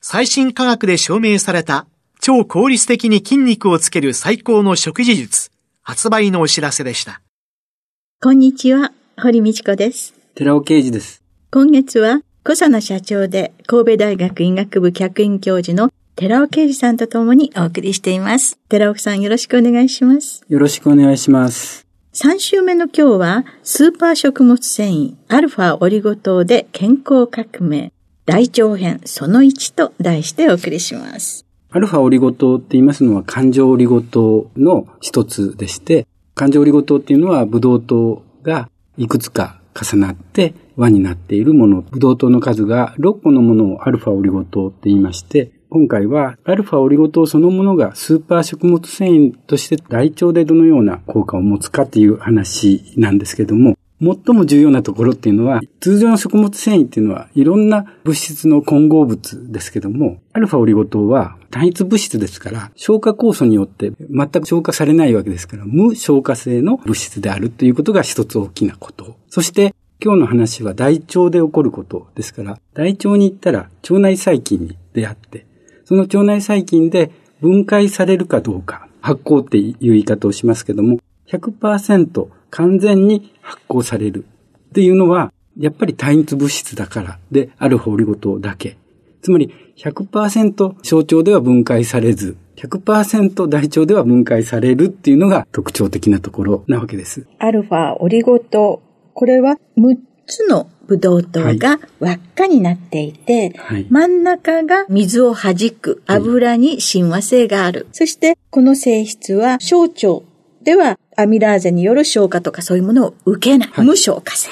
最新科学で証明された超効率的に筋肉をつける最高の食事術、発売のお知らせでした。こんにちは、堀道子です。寺尾啓治です。今月は小佐野社長で神戸大学医学部客員教授の寺尾啓二さんと共にお送りしています。寺尾さんよろしくお願いします。よろしくお願いします。3週目の今日は、スーパー食物繊維、アルファオリゴ糖で健康革命、大腸編その1と題してお送りします。アルファオリゴ糖って言いますのは環状オリゴ糖の一つでして、環状オリゴ糖っていうのはブドウ糖がいくつか重なって輪になっているもの、ブドウ糖の数が6個のものをアルファオリゴ糖って言いまして、今回はアルファオリゴ糖そのものがスーパー食物繊維として大腸でどのような効果を持つかっていう話なんですけども、最も重要なところっていうのは、通常の食物繊維っていうのはいろんな物質の混合物ですけども、アルファオリゴ糖は単一物質ですから、消化酵素によって全く消化されないわけですから、無消化性の物質であるということが一つ大きなこと。そして、今日の話は大腸で起こることですから、大腸に行ったら腸内細菌に出会って、その腸内細菌で分解されるかどうか、発酵っていう言い方をしますけども、100%完全に発酵されるっていうのは、やっぱり単一物質だからで、アルファオリゴ糖だけ。つまり100%小腸では分解されず、100%大腸では分解されるっていうのが特徴的なところなわけです。アルファオリゴ糖。これは6つのブドウ糖が輪っかになっていて、はい、真ん中が水を弾く油に親和性がある。はい、そしてこの性質は小腸ではアミラーゼによる消化とかそういうものを受けない。はい、無消化性。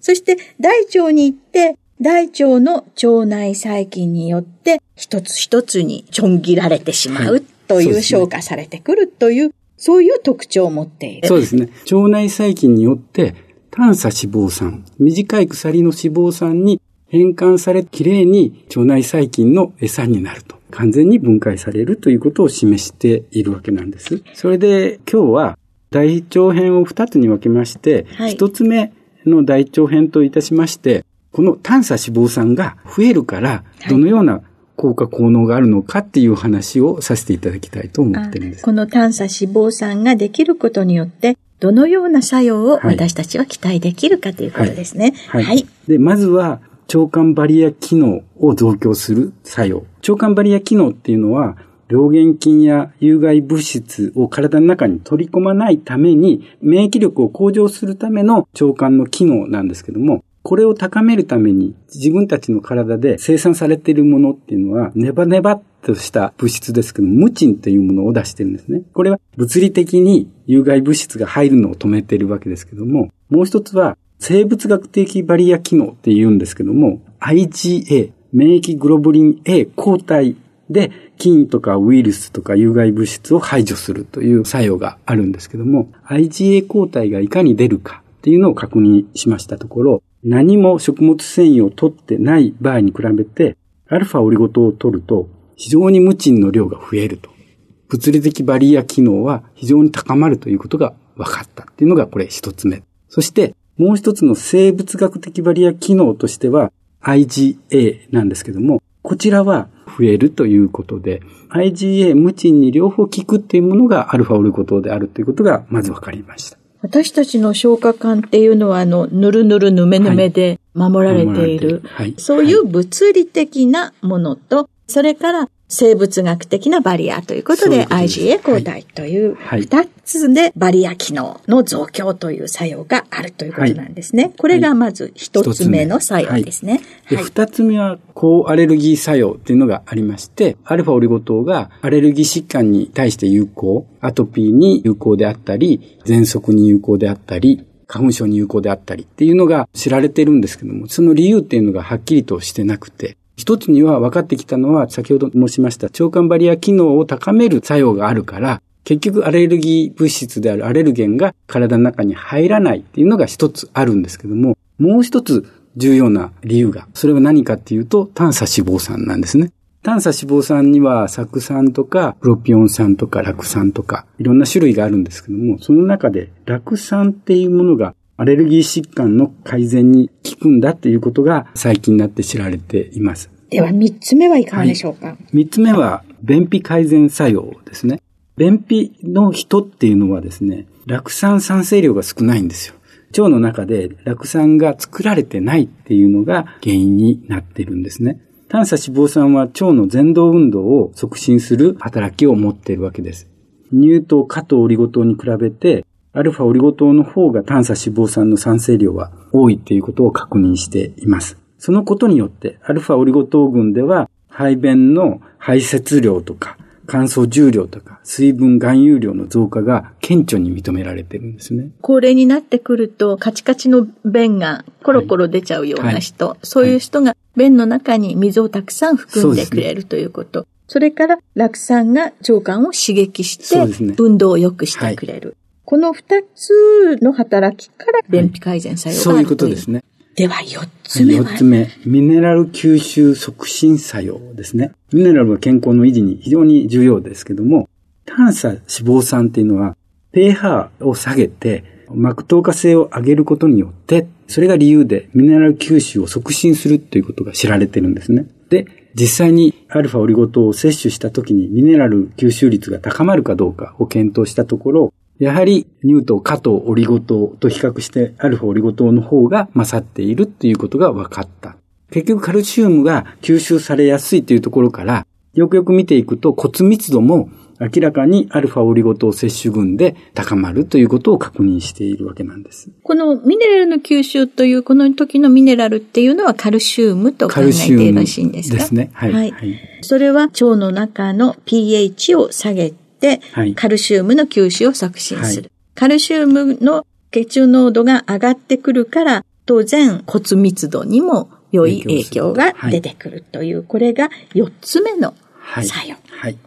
そして大腸に行って大腸の腸内細菌によって一つ一つにちょん切られてしまうという、消化されてくるという、そういう特徴を持っている。そうですね。腸内細菌によって短鎖脂肪酸、短い鎖の脂肪酸に変換され、きれいに腸内細菌の餌になると。完全に分解されるということを示しているわけなんです。それで今日は大腸編を2つに分けまして、はい、1つ目の大腸編といたしまして、この短鎖脂肪酸が増えるから、どのような効果効能があるのかっていう話をさせていただきたいと思ってるんです。この短鎖脂肪酸ができることによって、どのような作用を私たちは期待できるかということですね。はい。はい、で、まずは、腸管バリア機能を増強する作用。腸管バリア機能っていうのは、病原菌や有害物質を体の中に取り込まないために、免疫力を向上するための腸管の機能なんですけども、これを高めるために自分たちの体で生産されているものっていうのは、ネバネバっとした物質ですけど、ムチンというものを出してるんですね。これは物理的に有害物質が入るのを止めているわけですけども、もう一つは生物学的バリア機能って言うんですけども、IgA、免疫グロブリン A 抗体で菌とかウイルスとか有害物質を排除するという作用があるんですけども、IgA 抗体がいかに出るかっていうのを確認しましたところ、何も食物繊維を取ってない場合に比べて、アルファオリゴ糖を取ると、非常に無賃の量が増えると。物理的バリア機能は非常に高まるということが分かったっていうのがこれ一つ目。そして、もう一つの生物学的バリア機能としては IgA なんですけども、こちらは増えるということで、IgA 無賃に両方効くっていうものがアルファオリゴ糖であるということがまず分かりました。私たちの消化管っていうのは、あの、ぬるぬるぬめぬめで守られている。はいはい、そういう物理的なものと、それから生物学的なバリアということで、ううとで IgA 抗体という二つでバリア機能の増強という作用があるということなんですね。はい、これがまず一つ目の作用ですね。二、はい、つ目は抗アレルギー作用っていうのがありまして、アルファオリゴ糖がアレルギー疾患に対して有効、アトピーに有効であったり、喘息に有効であったり、花粉症に有効であったりっていうのが知られてるんですけども、その理由っていうのがはっきりとしてなくて、一つには分かってきたのは、先ほど申しました腸管バリア機能を高める作用があるから、結局アレルギー物質であるアレルゲンが体の中に入らないっていうのが一つあるんですけども、もう一つ重要な理由が、それは何かっていうと、炭鎖脂肪酸なんですね。炭鎖脂肪酸には酢酸とかプロピオン酸とか酪酸とかいろんな種類があるんですけども、その中で酪酸っていうものがアレルギー疾患の改善に効くんだっていうことが最近になって知られています。では三つ目はいかがでしょうか？三、はい、つ目は便秘改善作用ですね。便秘の人っていうのはですね、酪酸酸性量が少ないんですよ。腸の中で酪酸が作られてないっていうのが原因になっているんですね。炭鎖脂肪酸は腸の前動運動を促進する働きを持っているわけです。乳糖、加糖オリゴ糖に比べてアルファオリゴ糖の方が炭鎖脂肪酸の酸性量は多いっていうことを確認しています。そのことによって、アルファオリゴ糖群では、排便の排泄量とか、乾燥重量とか、水分含有量の増加が顕著に認められてるんですね。高齢になってくると、カチカチの便がコロコロ出ちゃうような人、はいはい、そういう人が便の中に水をたくさん含んでくれるということ。それから、酪酸が腸管を刺激して、運動を良くしてくれる。この二つの働きから便秘改善作用がある、はい、そういうことですね。では、四つ目は四つ目。ミネラル吸収促進作用ですね。ミネラルは健康の維持に非常に重要ですけども、炭鎖脂肪酸っていうのは、pH を下げて、膜糖化性を上げることによって、それが理由でミネラル吸収を促進するということが知られてるんですね。で、実際にアルファオリゴ糖を摂取した時にミネラル吸収率が高まるかどうかを検討したところ、やはり乳糖、加糖、オリゴ糖と比較してアルファオリゴ糖の方が勝っているっていうことが分かった。結局カルシウムが吸収されやすいというところから、よくよく見ていくと骨密度も明らかにアルファオリゴ糖摂取群で高まるということを確認しているわけなんです。このミネラルの吸収というこの時のミネラルっていうのはカルシウムと考えていらしいんですか？ですね。はい。はい、それは腸の中の pH を下げて、カルシウムの吸収を促進する。はい、カルシウムの血中濃度が上がってくるから、当然骨密度にも良い影響が出てくるという、はい、これが4つ目の作用。はい。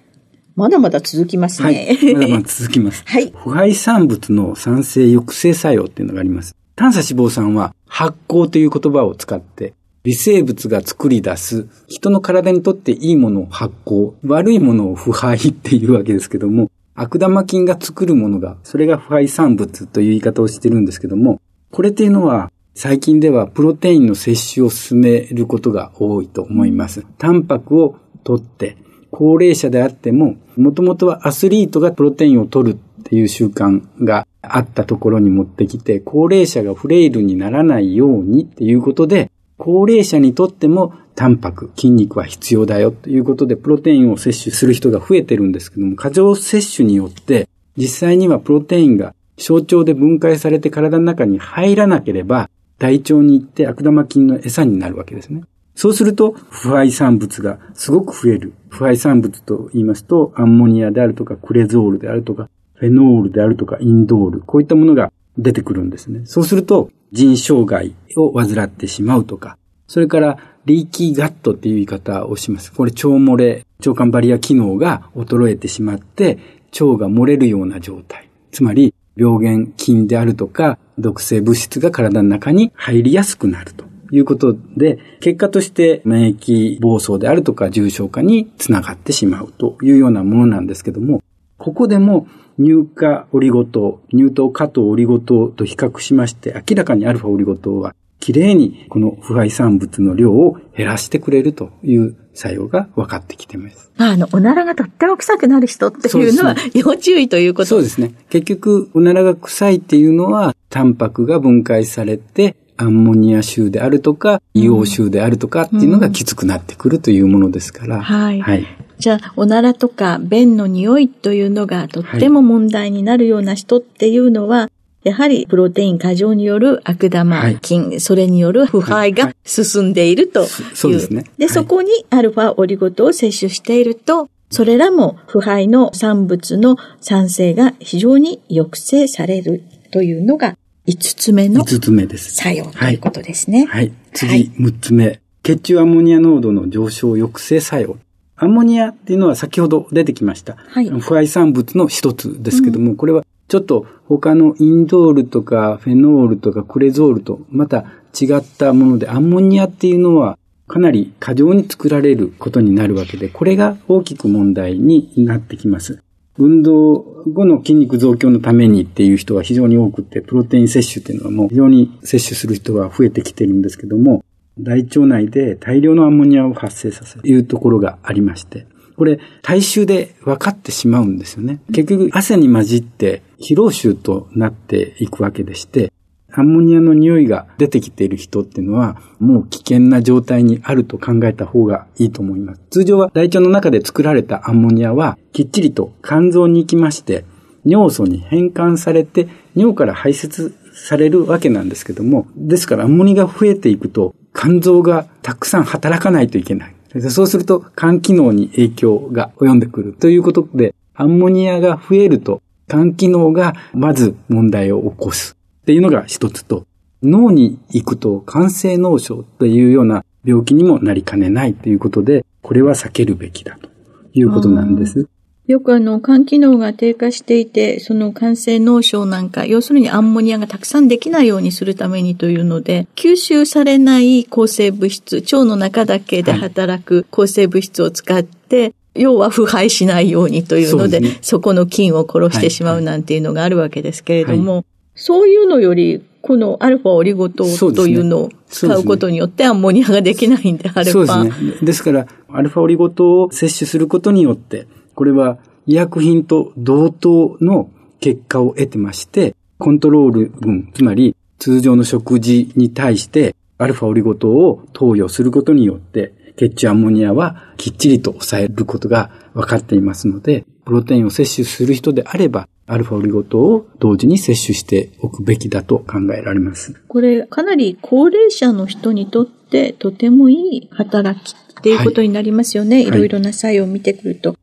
まだまだ続きますね。はい、まだまだ続きます。はい。腐敗産物の酸性抑制作用っていうのがあります。炭鎖脂肪酸は発酵という言葉を使って微生物が作り出す、人の体にとっていいものを発酵、悪いものを腐敗っていうわけですけども、悪玉菌が作るものが、それが腐敗産物という言い方をしてるんですけども、これっていうのは、最近ではプロテインの摂取を進めることが多いと思います。タンパクを取って、高齢者であっても、もともとはアスリートがプロテインを取るっていう習慣があったところに持ってきて、高齢者がフレイルにならないようにっていうことで、高齢者にとってもタンパク、筋肉は必要だよということで、プロテインを摂取する人が増えてるんですけども、過剰摂取によって、実際にはプロテインが小腸で分解されて体の中に入らなければ、大腸に行って悪玉菌の餌になるわけですね。そうすると、腐敗産物がすごく増える。腐敗産物と言いますと、アンモニアであるとか、クレゾールであるとか、フェノールであるとか、インドール、こういったものが出てくるんですね。そうすると、腎障害を患ってしまうとか、それから、リーキーガットっていう言い方をします。これ、腸漏れ、腸管バリア機能が衰えてしまって、腸が漏れるような状態。つまり、病原菌であるとか、毒性物質が体の中に入りやすくなるということで、結果として免疫暴走であるとか重症化につながってしまうというようなものなんですけども、ここでも乳化オリゴ糖、乳糖加糖オリゴ糖と比較しまして、明らかにアルファオリゴ糖はきれいにこの腐敗産物の量を減らしてくれるという作用が分かってきています。あの、おならがとっても臭くなる人っていうのは要注意ということそうですね。結局、おならが臭いっていうのは、タンパクが分解されて、アンモニア臭であるとか、硫黄臭であるとかっていうのがきつくなってくるというものですから。はい。はい。じゃあ、おならとか便の匂いというのがとっても問題になるような人っていうのは、やはりプロテイン過剰による悪玉菌、はい、それによる腐敗が進んでいるという。そうですね。で、そこにアルファオリゴ糖を摂取していると、それらも腐敗の産物の産生が非常に抑制されるというのが5つ目の5つ目です。作用ということですね。はい。次、6つ目。血中アンモニア濃度の上昇抑制作用。アンモニアっていうのは先ほど出てきました。はい。腐敗産物の一つですけども、うん、これはちょっと他のインドールとかフェノールとかクレゾールとまた違ったもので、アンモニアっていうのはかなり過剰に作られることになるわけで、これが大きく問題になってきます。運動後の筋肉増強のためにっていう人は非常に多くて、プロテイン摂取っていうのはもう非常に摂取する人が増えてきてるんですけども、大腸内で大量のアンモニアを発生させるというところがありまして、これ、体臭で分かってしまうんですよね。結局、汗に混じって疲労臭となっていくわけでして、アンモニアの匂いが出てきている人っていうのは、もう危険な状態にあると考えた方がいいと思います。通常は大腸の中で作られたアンモニアは、きっちりと肝臓に行きまして、尿素に変換されて、尿から排泄されるわけなんですけども、ですからアンモニアが増えていくと、肝臓がたくさん働かないといけない。そうすると肝機能に影響が及んでくるということで、アンモニアが増えると肝機能がまず問題を起こすっていうのが一つと、脳に行くと肝性脳症というような病気にもなりかねないということで、これは避けるべきだということなんです。よくあの、肝機能が低下していて、その肝性脳症なんか、要するにアンモニアがたくさんできないようにするためにというので、吸収されない抗生物質、腸の中だけで働く抗生物質を使って、はい要は腐敗しないようにというので、そ、ね,、この菌を殺してしまうなんていうのがあるわけですけれども、はいはい、そういうのより、このアルファオリゴ糖というのを使うことによってアンモニアができないんであれば。そうですね。ですから、アルファオリゴ糖を摂取することによって、これは医薬品と同等の結果を得てまして、コントロール群、つまり通常の食事に対してアルファオリゴ糖を投与することによって、血中アンモニアはきっちりと抑えることが分かっていますので、プロテインを摂取する人であれば、アルファオリゴ糖を同時に摂取しておくべきだと考えられます。これ、かなり高齢者の人にとってとてもいい働きっていうことになりますよね。はい、いろいろな作用を見てくると。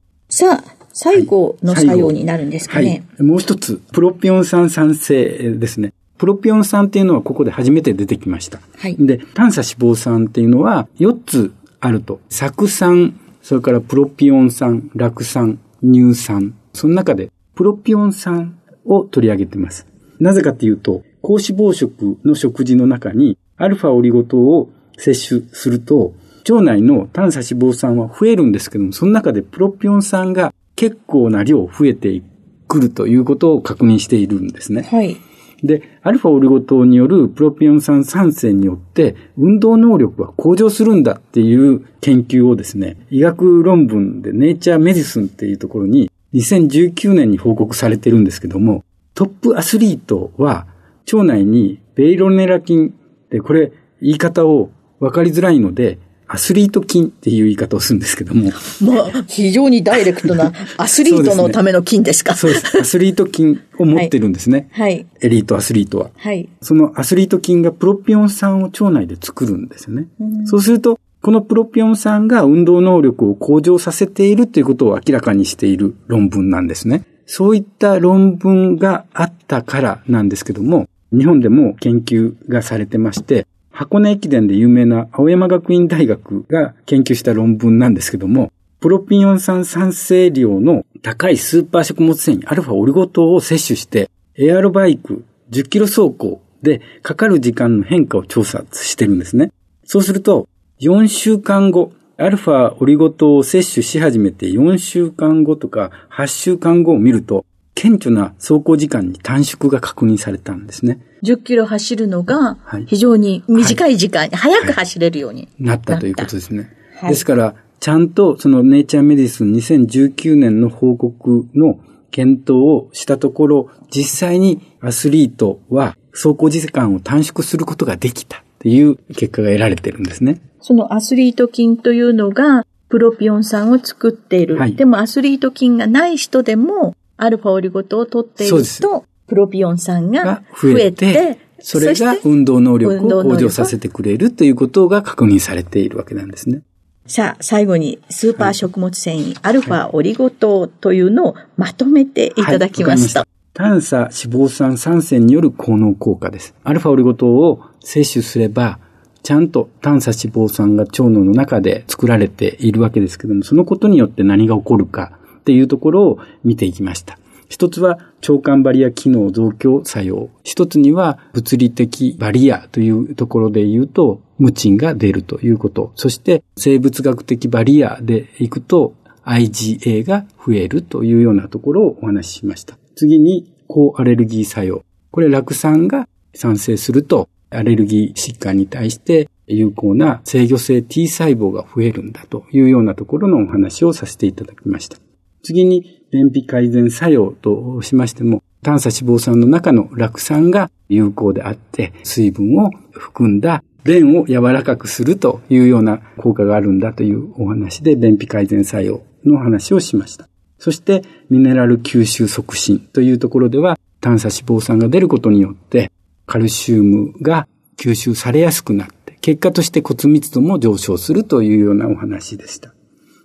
さあ、最後の作用になるんですかね。はいはい、もう一つ、プロピオン酸酸性ですね。プロピオン酸っていうのはここで初めて出てきました。はい、で、短鎖脂肪酸っていうのは4つあると。酢酸、それからプロピオン酸、酪酸、乳酸。その中でプロピオン酸を取り上げています。なぜかっていうと、高脂肪食の食事の中にアルファオリゴ糖を摂取すると、腸内の短鎖脂肪酸は増えるんですけども、その中でプロピオン酸が結構な量増えてくるということを確認しているんですね。はい。で、アルファオリゴ糖によるプロピオン酸酸性によって運動能力は向上するんだっていう研究をですね、医学論文でネイチャーメディスンっていうところに2019年に報告されてるんですけども、トップアスリートは腸内にベイロネラ菌で、これ言い方を分かりづらいので、アスリート菌っていう言い方をするんですけども。まあ、非常にダイレクトな アスリートのための菌ですかそうです、ね、アスリート菌を持ってるんですね。はい。エリートアスリートは。はい。そのアスリート菌がプロピオン酸を腸内で作るんですよね。うそうすると、このプロピオン酸が運動能力を向上させているということを明らかにしている論文なんですね。そういった論文があったからなんですけども、日本でも研究がされてまして、箱根駅伝で有名な青山学院大学が研究した論文なんですけども、プロピオン酸酸性量の高いスーパー食物繊維アルファオリゴ糖を摂取して、エアロバイク10キロ走行でかかる時間の変化を調査してるんですね。そうすると、4週間後、アルファオリゴ糖を摂取し始めて4週間後とか8週間後を見ると、顕著な走行時間に短縮が確認されたんですね。10キロ走るのが非常に短い時間に早く走れるようになったということですね。はい、ですから、ちゃんとそのネイチャーメディスン2019年の報告の検討をしたところ、実際にアスリートは走行時間を短縮することができたっていう結果が得られてるんですね。そのアスリート菌というのが、プロピオン酸を作っている。はい、でもアスリート菌がない人でも、アルファオリゴ糖を取っていると、プロピオン酸が増えて、それが運動能力を向上させてくれるということが確認されているわけなんですね。さあ、最後にスーパー食物繊維、はい、アルファオリゴ糖というのをまとめていただきました。はい、短鎖脂肪酸酸性による効能効果です。アルファオリゴ糖を摂取すれば、ちゃんと短鎖脂肪酸が腸脳の中で作られているわけですけども、そのことによって何が起こるかっていうところを見ていきました。一つは腸管バリア機能増強作用。一つには物理的バリアというところで言うと、無賃が出るということ。そして生物学的バリアでいくと IgA が増えるというようなところをお話ししました。次に抗アレルギー作用。これ酪酸が産生するとアレルギー疾患に対して有効な制御性 T 細胞が増えるんだというようなところのお話をさせていただきました。次に便秘改善作用としましても、炭鎖脂肪酸の中の酪酸が有効であって、水分を含んだ便を柔らかくするというような効果があるんだというお話で便秘改善作用の話をしました。そしてミネラル吸収促進というところでは、炭鎖脂肪酸が出ることによってカルシウムが吸収されやすくなって、結果として骨密度も上昇するというようなお話でした。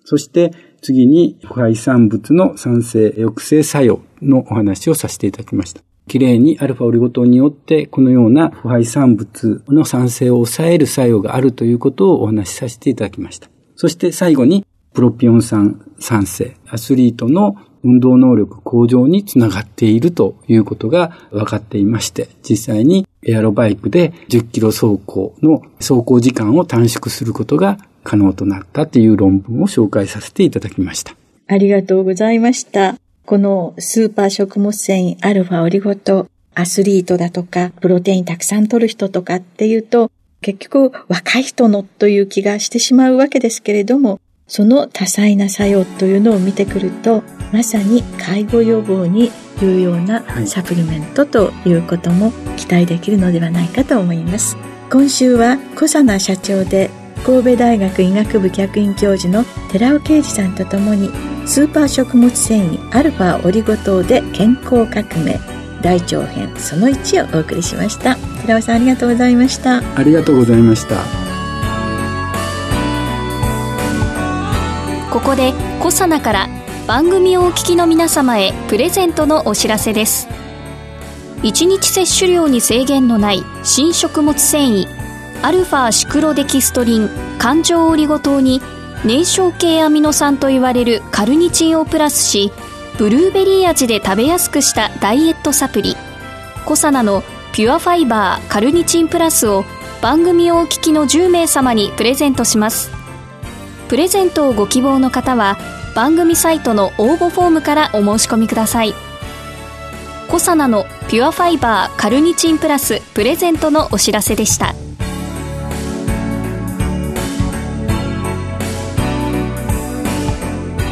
そして次に腐敗産物の酸性抑制作用のお話をさせていただきました。きれいにアルファオリゴ糖によってこのような腐敗産物の酸性を抑える作用があるということをお話しさせていただきました。そして最後にプロピオン酸酸性、アスリートの運動能力向上につながっているということが分かっていまして、実際にエアロバイクで10キロ走行の走行時間を短縮することが可能となったという論文を紹介させていただきました。ありがとうございました。このスーパー食物繊維アルファオリゴ糖、アスリートだとか、プロテインたくさん取る人とかっていうと、結局若い人のという気がしてしまうわけですけれども、その多彩な作用というのを見てくると、まさに介護予防に有用なサプリメントということも期待できるのではないかと思います。今週は小佐奈社長で神戸大学医学部客員教授の寺尾啓二さんとともにスーパー食物繊維アルファオリゴ糖で健康革命大長編その1をお送りしました。寺尾さんありがとうございました。ありがとうございました。ここでコサナから番組をお聞きの皆様へプレゼントのお知らせです。1日摂取量に制限のない新食物繊維アルファシクロデキストリン環状オリゴ糖に燃焼系アミノ酸といわれるカルニチンをプラスしブルーベリー味で食べやすくしたダイエットサプリ。コサナのピュアファイバーカルニチンプラスを番組をお聞きの10名様にプレゼントします。プレゼントをご希望の方は番組サイトの応募フォームからお申し込みください。コサナのピュアファイバーカルニチンプラスプレゼントのお知らせでした。